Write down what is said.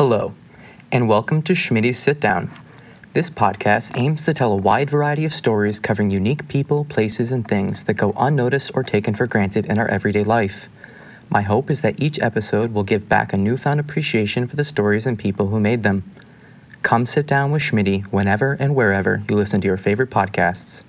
Hello, and welcome to Schmitty's Sit Down. This podcast aims to tell a wide variety of stories covering unique people, places, and things that go unnoticed or taken for granted in our everyday life. My hope is that each episode will give back a newfound appreciation for the stories and people who made them. Come sit down with Schmitty whenever and wherever you listen to your favorite podcasts.